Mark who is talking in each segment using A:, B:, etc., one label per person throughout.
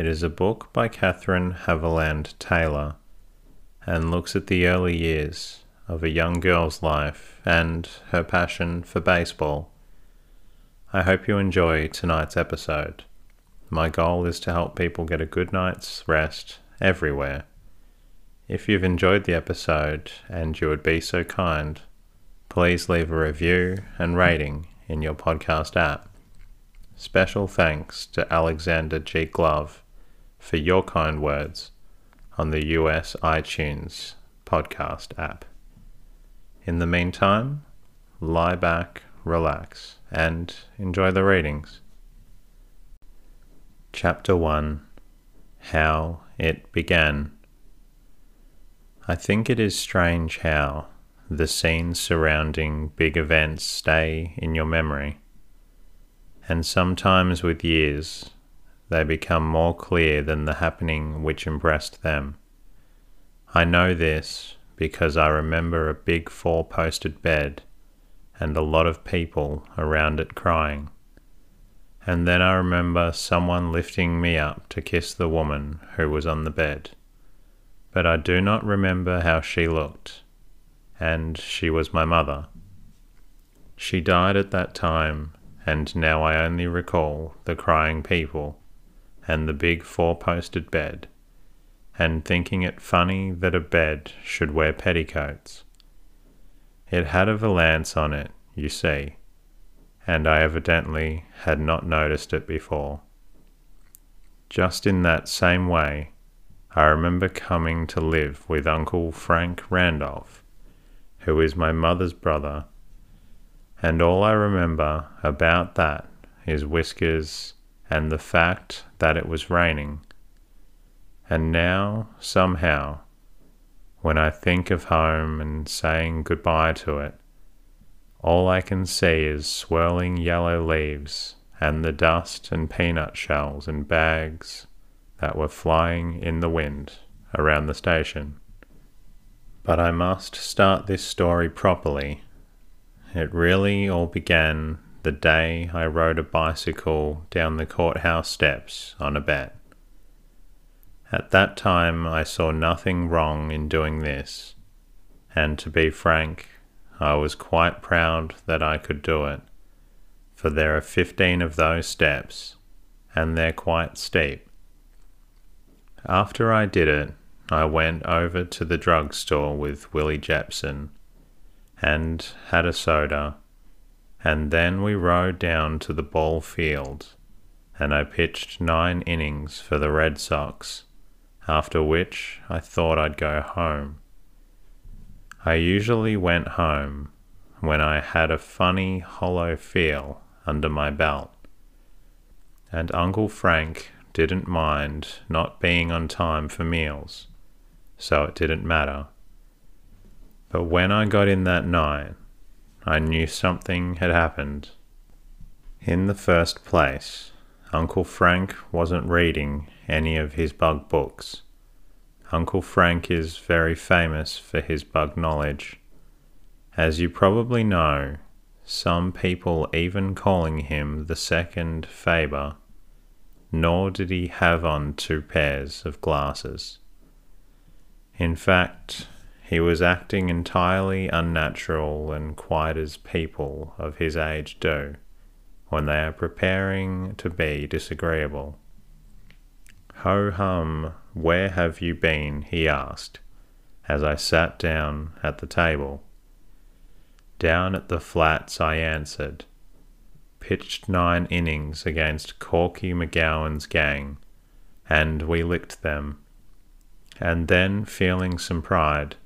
A: It is a book by Katharine Haviland Taylor and looks at the early years of a young girl's life and her passion for baseball. I hope you enjoy tonight's episode. My goal is to help people get a good night's rest everywhere. If you've enjoyed the episode and you would be so kind, please leave a review and rating in your podcast app. Special thanks to Alexander G. Glove for your kind words on the US iTunes podcast app. In the meantime, lie back, relax, and enjoy the readings. Chapter 1 How It Began. I think it is strange how the scenes surrounding big events stay in your memory and sometimes with years they become more clear than the happening which impressed them. I know this because I remember a big four posted bed and a lot of people around it crying. And then I remember someone lifting me up to kiss the woman who was on the bed. But I do not remember how she looked, and she was my mother. She died at that time and now I only recall the crying people and the big four posted bed, and thinking it funny that a bed should wear petticoats. It had a valance on it, you see, and I evidently had not noticed it before. Just in that same way, I remember coming to live with Uncle Frank Randolph, who is my mother's brother and all I remember about that is whiskers and the fact that it was raining. And now, somehow, when I think of home and saying goodbye to it, all I can see is swirling yellow leaves and the dust and peanut shells and bags that were flying in the wind around the station. But I must start this story properly it really all began the day I rode a bicycle down the courthouse steps on a bet. At that time, I saw nothing wrong in doing this, and to be frank, I was quite proud that I could do it, for there are fifteen of those steps, and they're quite steep. After I did it, I went over to the drugstore with Willie Jepson and had a soda, and then we rode down to the ball field, and I pitched nine innings for the Red Sox, after which I thought I'd go home. I usually went home when I had a funny hollow feel under my belt, and Uncle Frank didn't mind not being on time for meals, so it didn't matter. But when I got in that night, I knew something had happened. In the first place, Uncle Frank wasn't reading any of his bug books. Uncle Frank is very famous for his bug knowledge. As you probably know, some people even calling him the second Fabre, nor did he have on two pairs of glasses. In fact, he was acting entirely unnatural and quite as people of his age do when they are preparing to be disagreeable. Ho hum, where have you been? he asked, as I sat down at the table. Down at the flats, I answered. Pitched nine innings against Corky McGowan's gang, and we licked them. And then, feeling some pride,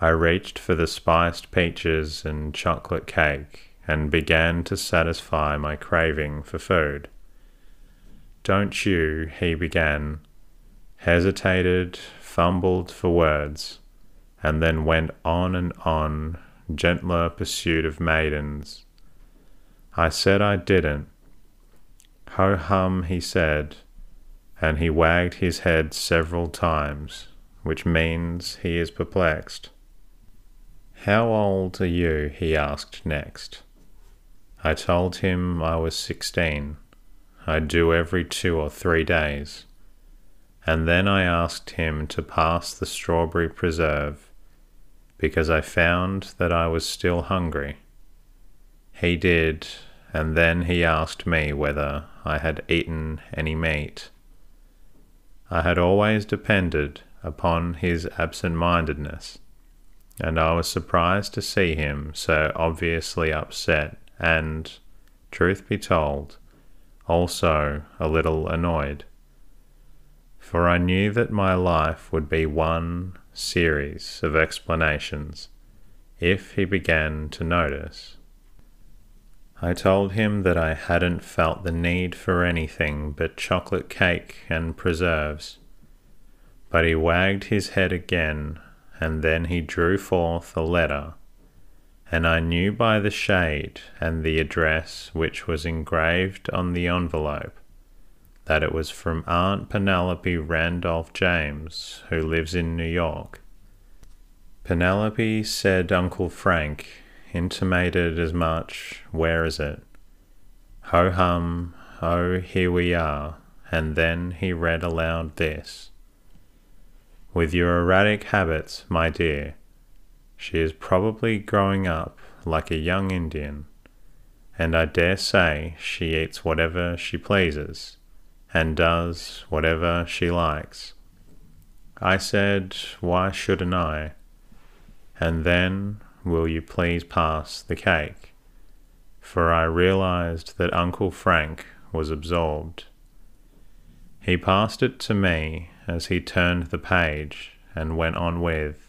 A: I reached for the spiced peaches and chocolate cake and began to satisfy my craving for food. Don't you, he began, hesitated, fumbled for words, and then went on and on, gentler pursuit of maidens. I said I didn't. Ho hum, he said, and he wagged his head several times, which means he is perplexed. How old are you? he asked next. I told him I was sixteen. I do every two or three days. And then I asked him to pass the strawberry preserve, because I found that I was still hungry. He did, and then he asked me whether I had eaten any meat. I had always depended upon his absent mindedness, and I was surprised to see him so obviously upset and, truth be told, also a little annoyed. For I knew that my life would be one series of explanations if he began to notice. I told him that I hadn't felt the need for anything but chocolate cake and preserves. But he wagged his head again, and then he drew forth a letter and I knew by the shade and the address which was engraved on the envelope that it was from Aunt Penelope Randolph James, who lives in New York. Penelope said Uncle Frank intimated as much. Where is it? Ho hum, oh, here we are. And then he read aloud this With your erratic habits, my dear she is probably growing up like a young Indian, and I dare say she eats whatever she pleases and does whatever she likes. I said, Why shouldn't I? And then, will you please pass the cake? For I realized that Uncle Frank was absorbed. He passed it to me as he turned the page and went on with,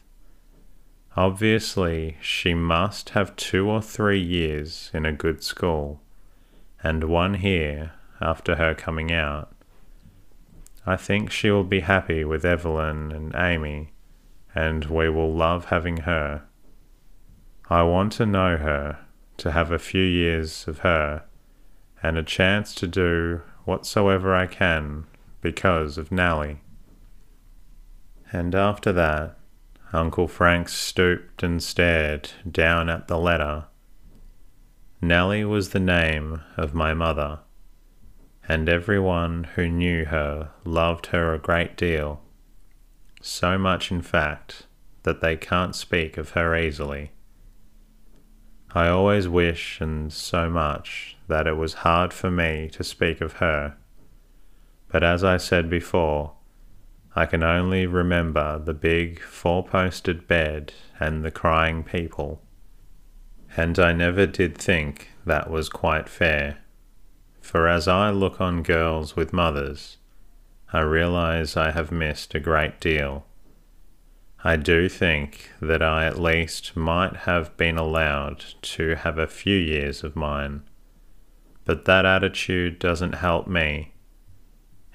A: Obviously, she must have two or three years in a good school, and one here after her coming out. I think she will be happy with Evelyn and Amy, and we will love having her. I want to know her, to have a few years of her, and a chance to do whatsoever I can because of Nellie. And after that, Uncle Frank stooped and stared down at the letter. Nellie was the name of my mother, and everyone who knew her loved her a great deal, so much in fact that they can't speak of her easily. I always wish and so much that it was hard for me to speak of her, but as I said before, I can only remember the big four posted bed and the crying people. And I never did think that was quite fair. For as I look on girls with mothers, I realize I have missed a great deal. I do think that I at least might have been allowed to have a few years of mine, but that attitude doesn't help me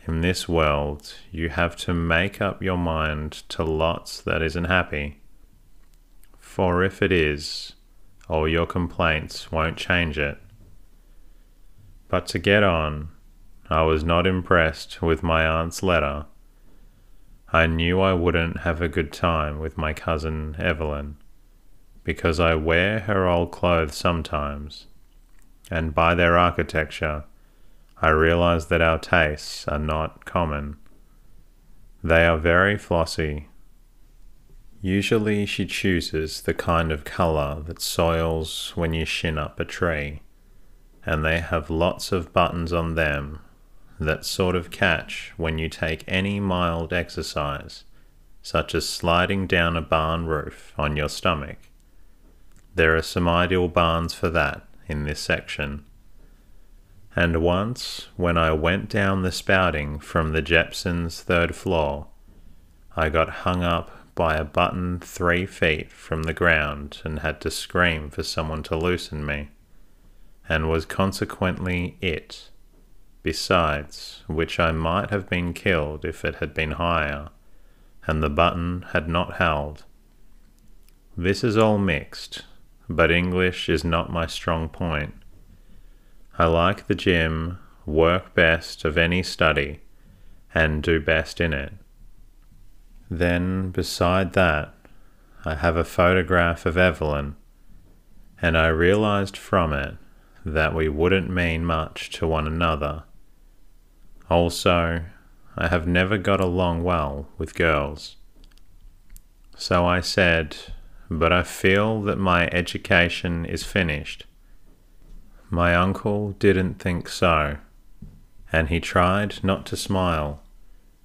A: in this world, you have to make up your mind to lots that isn't happy. For if it is, all your complaints won't change it. But to get on, I was not impressed with my aunt's letter. I knew I wouldn't have a good time with my cousin Evelyn, because I wear her old clothes sometimes, and by their architecture, I realize that our tastes are not common. They are very flossy. Usually, she chooses the kind of colour that soils when you shin up a tree, and they have lots of buttons on them that sort of catch when you take any mild exercise, such as sliding down a barn roof on your stomach. There are some ideal barns for that in this section and once, when I went down the spouting from the Jepsons' third floor, I got hung up by a button three feet from the ground and had to scream for someone to loosen me, and was consequently it, besides which I might have been killed if it had been higher, and the button had not held. This is all mixed, but English is not my strong point. I like the gym, work best of any study, and do best in it. Then, beside that, I have a photograph of Evelyn, and I realized from it that we wouldn't mean much to one another. Also, I have never got along well with girls. So I said, but I feel that my education is finished. My uncle didn't think so, and he tried not to smile,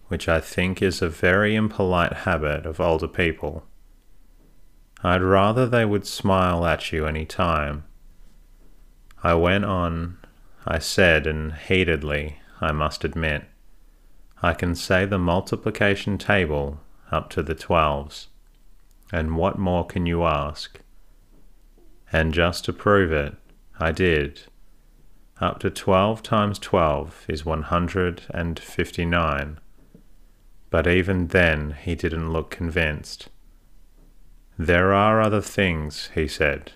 A: which I think is a very impolite habit of older people. I'd rather they would smile at you any time. I went on, I said, and heatedly, I must admit, I can say the multiplication table up to the twelves, and what more can you ask? And just to prove it, I did. Up to twelve times twelve is one hundred and fifty nine. But even then he didn't look convinced. There are other things, he said.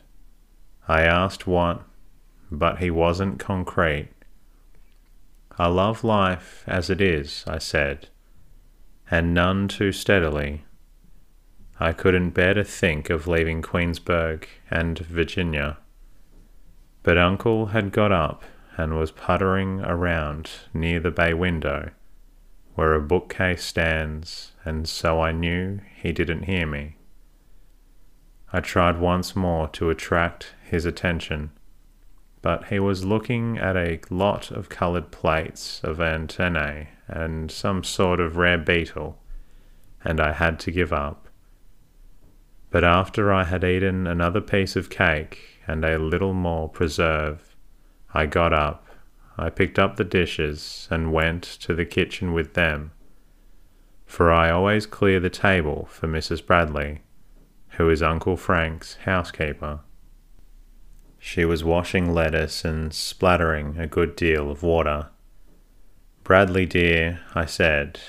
A: I asked what, but he wasn't concrete. I love life as it is, I said, and none too steadily. I couldn't bear to think of leaving Queensburg and Virginia. But Uncle had got up and was puttering around near the bay window, where a bookcase stands, and so I knew he didn't hear me. I tried once more to attract his attention, but he was looking at a lot of coloured plates of antennae and some sort of rare beetle, and I had to give up. But after I had eaten another piece of cake and a little more preserve, I got up, I picked up the dishes, and went to the kitchen with them, for I always clear the table for Mrs. Bradley who is Uncle Frank's housekeeper. She was washing lettuce and splattering a good deal of water. Bradley, dear, I said,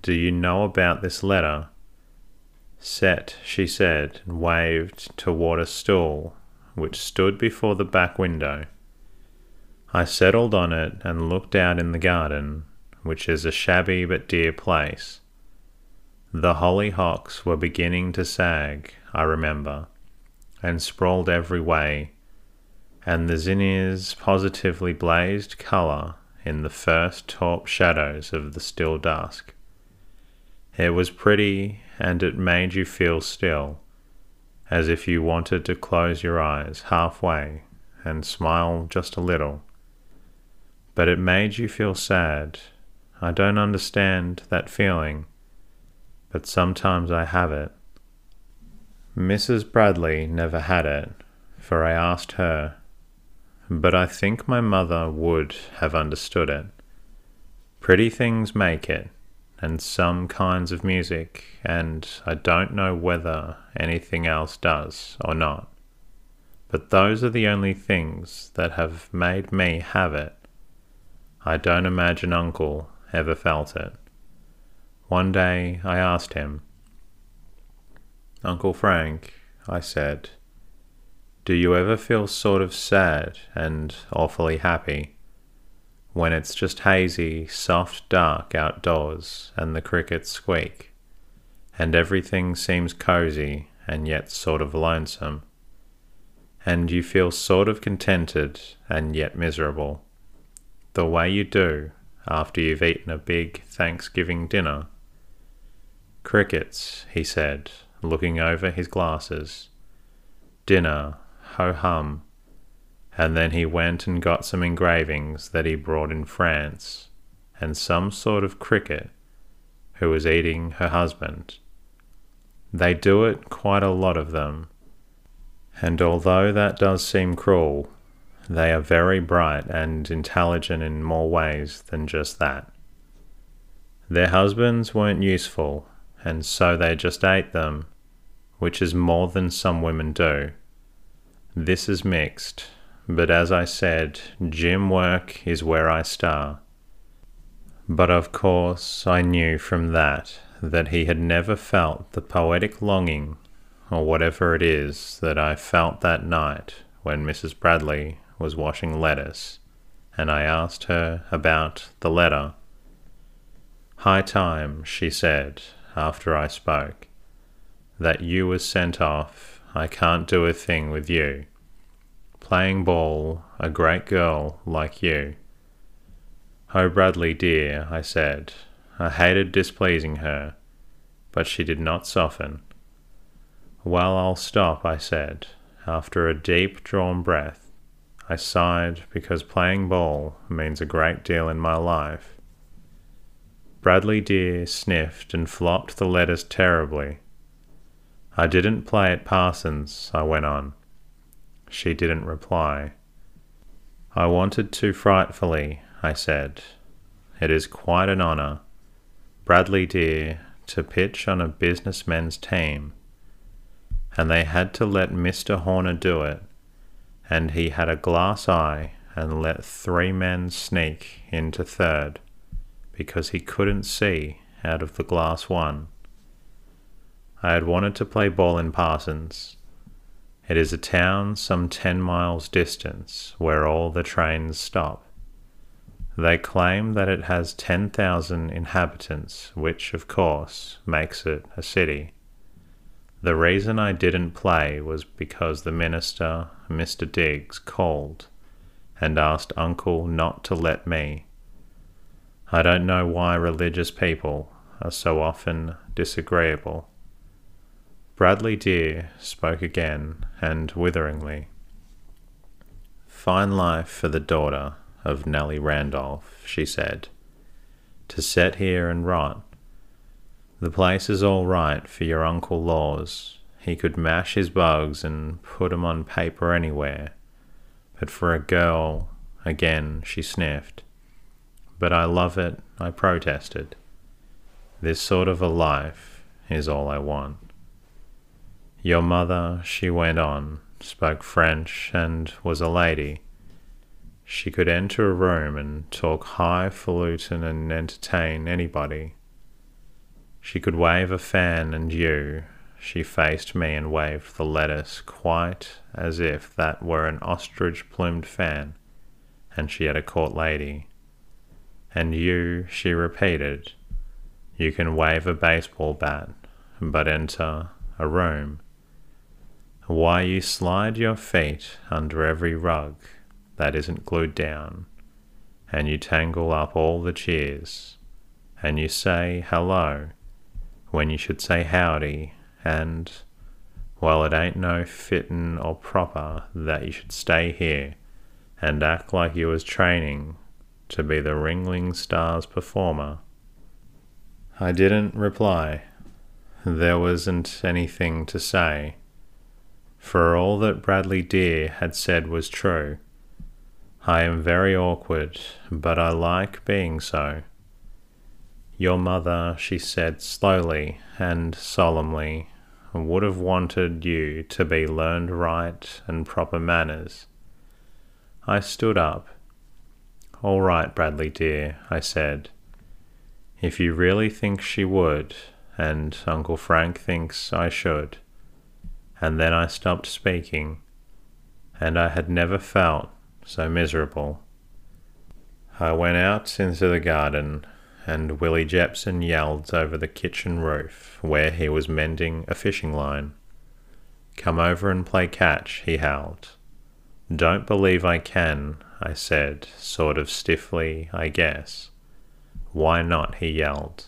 A: do you know about this letter? Set, she said, and waved toward a stool which stood before the back window. I settled on it and looked out in the garden, which is a shabby but dear place. The hollyhocks were beginning to sag, I remember, and sprawled every way, and the zinnias positively blazed colour in the first taupe shadows of the still dusk. It was pretty, and it made you feel still, as if you wanted to close your eyes halfway and smile just a little. But it made you feel sad. I don't understand that feeling, but sometimes I have it. Mrs. Bradley never had it, for I asked her, but I think my mother would have understood it. Pretty things make it, and some kinds of music, and I don't know whether anything else does or not. But those are the only things that have made me have it. I don't imagine Uncle ever felt it. One day I asked him, Uncle Frank, I said, do you ever feel sort of sad and awfully happy when it's just hazy, soft dark outdoors and the crickets squeak and everything seems cozy and yet sort of lonesome and you feel sort of contented and yet miserable the way you do after you've eaten a big Thanksgiving dinner? Crickets, he said, looking over his glasses. Dinner, ho hum. And then he went and got some engravings that he brought in France, and some sort of cricket who was eating her husband. They do it quite a lot of them, and although that does seem cruel, they are very bright and intelligent in more ways than just that. Their husbands weren't useful, and so they just ate them which is more than some women do. This is mixed, but as I said, gym work is where I star. But of course, I knew from that that he had never felt the poetic longing, or whatever it is, that I felt that night when Mrs. Bradley was washing lettuce, and I asked her about the letter. High time, she said, after I spoke, that you was sent off. I can't do a thing with you. Playing ball, a great girl like you. Oh, Bradley dear, I said, I hated displeasing her, but she did not soften. Well, I'll stop, I said. After a deep drawn breath, I sighed because playing ball means a great deal in my life. Bradley dear sniffed and flopped the letters terribly. I didn't play at Parsons, I went on. She didn't reply. I wanted to frightfully, I said. It is quite an honour, Bradley dear, to pitch on a businessman's team. And they had to let Mr. Horner do it, and he had a glass eye and let three men sneak into third because he couldn't see out of the glass one. I had wanted to play ball in Parsons. It is a town some ten miles distance where all the trains stop. They claim that it has 10,000 inhabitants, which, of course, makes it a city. The reason I didn't play was because the minister, Mr. Diggs, called and asked Uncle not to let me. I don't know why religious people are so often disagreeable. Bradley Dear spoke again and witheringly. Fine life for the daughter of Nellie Randolph, she said, to set here and rot. The place is all right for your Uncle Laws. He could mash his bugs and put 'em on paper anywhere. But for a girl, again she sniffed. But I love it, I protested. This sort of a life is all I want. Your mother, she went on, spoke French and was a lady. She could enter a room and talk highfalutin and entertain anybody. She could wave a fan, and you, she faced me and waved the lettuce quite as if that were an ostrich plumed fan, and she had a court lady. And you, she repeated, you can wave a baseball bat, but enter a room. Why you slide your feet under every rug that isn't glued down, and you tangle up all the cheers, and you say hello when you should say howdy, and, well, it ain't no fittin' or proper that you should stay here and act like you was training to be the Ringling Stars performer. I didn't reply. There wasn't anything to say, for all that Bradley Dear had said was true. I am very awkward, but I like being so. Your mother, she said slowly and solemnly, would have wanted you to be learned right and proper manners. I stood up. All right, Bradley dear, I said. If you really think she would, and Uncle Frank thinks I should. And then I stopped speaking, and I had never felt so miserable. I went out into the garden, and Willie Jepson yelled over the kitchen roof where he was mending a fishing line. Come over and play catch, he howled. Don't believe I can, I said, sort of stiffly, I guess. Why not? he yelled.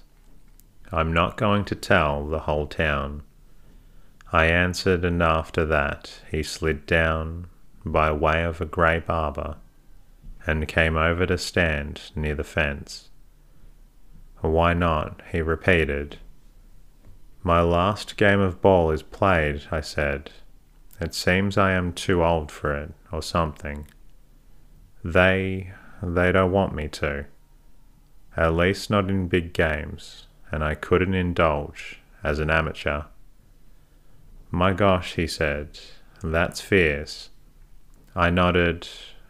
A: I'm not going to tell the whole town. I answered, and after that he slid down by way of a grape arbor, and came over to stand near the fence. Why not? he repeated. My last game of ball is played, I said. It seems I am too old for it, or something. They, they don't want me to. At least not in big games, and I couldn't indulge as an amateur. My gosh, he said, that's fierce. I nodded.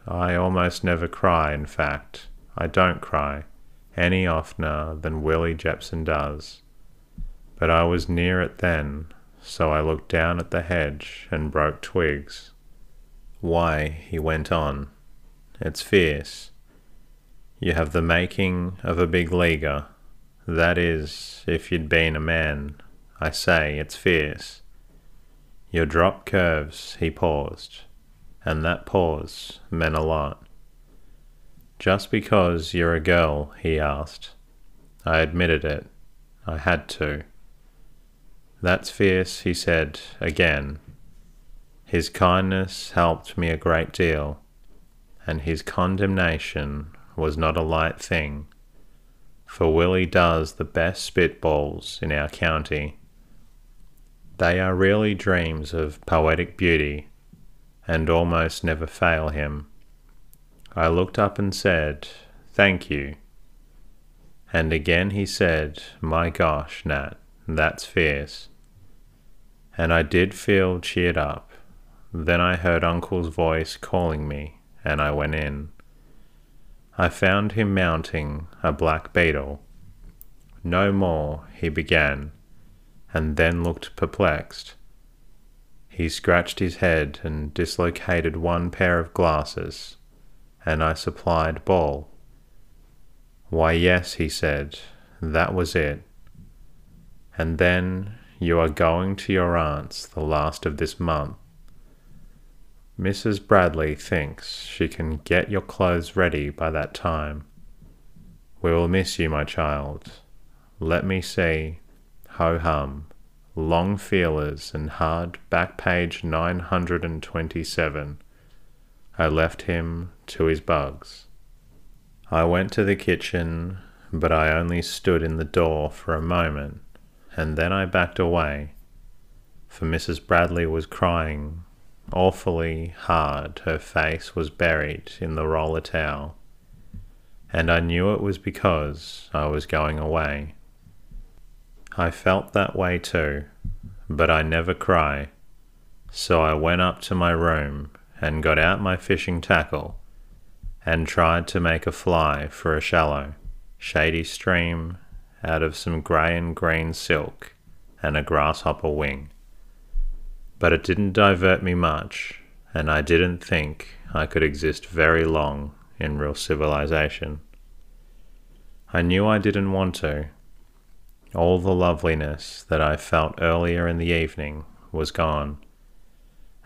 A: I almost never cry, in fact. I don't cry. any oftener than Willie Jepson does. But I was near it then, so I looked down at the hedge and broke twigs. Why, he went on, it's fierce. You have the making of a big leaguer. That is, if you'd been a man. I say, it's fierce. Your drop curves, he paused, and that pause meant a lot. Just because you're a girl, he asked. I admitted it. I had to. That's fierce, he said again. His kindness helped me a great deal, and his condemnation was not a light thing, for Willie does the best spitballs in our county. They are really dreams of poetic beauty, and almost never fail him. I looked up and said, Thank you. And again he said, My gosh, Nat, that's fierce. And I did feel cheered up. Then I heard Uncle's voice calling me, and I went in. I found him mounting a black beetle. No more, he began, and then looked perplexed. He scratched his head and dislocated one pair of glasses, and I supplied Ball. Why, yes, he said, that was it. And then you are going to your aunt's the last of this month. Mrs. Bradley thinks she can get your clothes ready by that time. We will miss you, my child. Let me see. Ho hum. Long feelers and hard back page 927. I left him to his bugs. I went to the kitchen, but I only stood in the door for a moment, and then I backed away, for Mrs. Bradley was crying Awfully hard her face was buried in the roller towel, and I knew it was because I was going away. I felt that way too, but I never cry, so I went up to my room and got out my fishing tackle and tried to make a fly for a shallow, shady stream out of some grey and green silk and a grasshopper wing but it didn't divert me much, and I didn't think I could exist very long in real civilization. I knew I didn't want to. All the loveliness that I felt earlier in the evening was gone,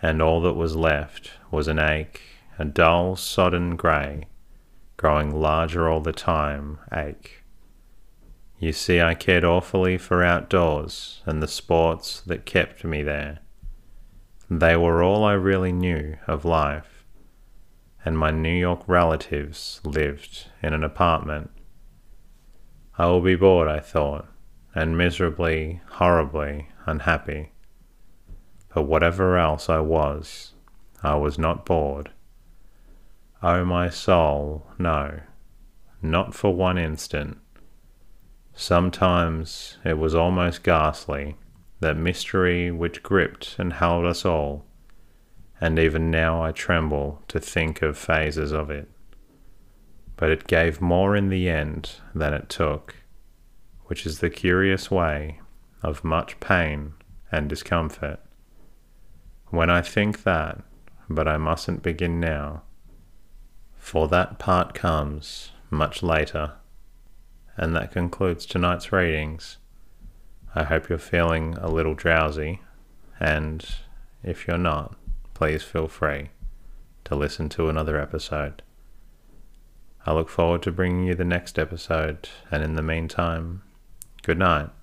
A: and all that was left was an ache, a dull, sodden grey, growing larger all the time ache. You see, I cared awfully for outdoors and the sports that kept me there they were all I really knew of life, and my New York relatives lived in an apartment. I will be bored, I thought, and miserably, horribly unhappy. But whatever else I was, I was not bored. Oh, my soul, no, not for one instant. Sometimes it was almost ghastly that mystery which gripped and held us all, and even now I tremble to think of phases of it. But it gave more in the end than it took, which is the curious way of much pain and discomfort. When I think that, but I mustn't begin now, for that part comes much later. And that concludes tonight's readings. I hope you're feeling a little drowsy, and if you're not, please feel free to listen to another episode. I look forward to bringing you the next episode, and in the meantime, good night.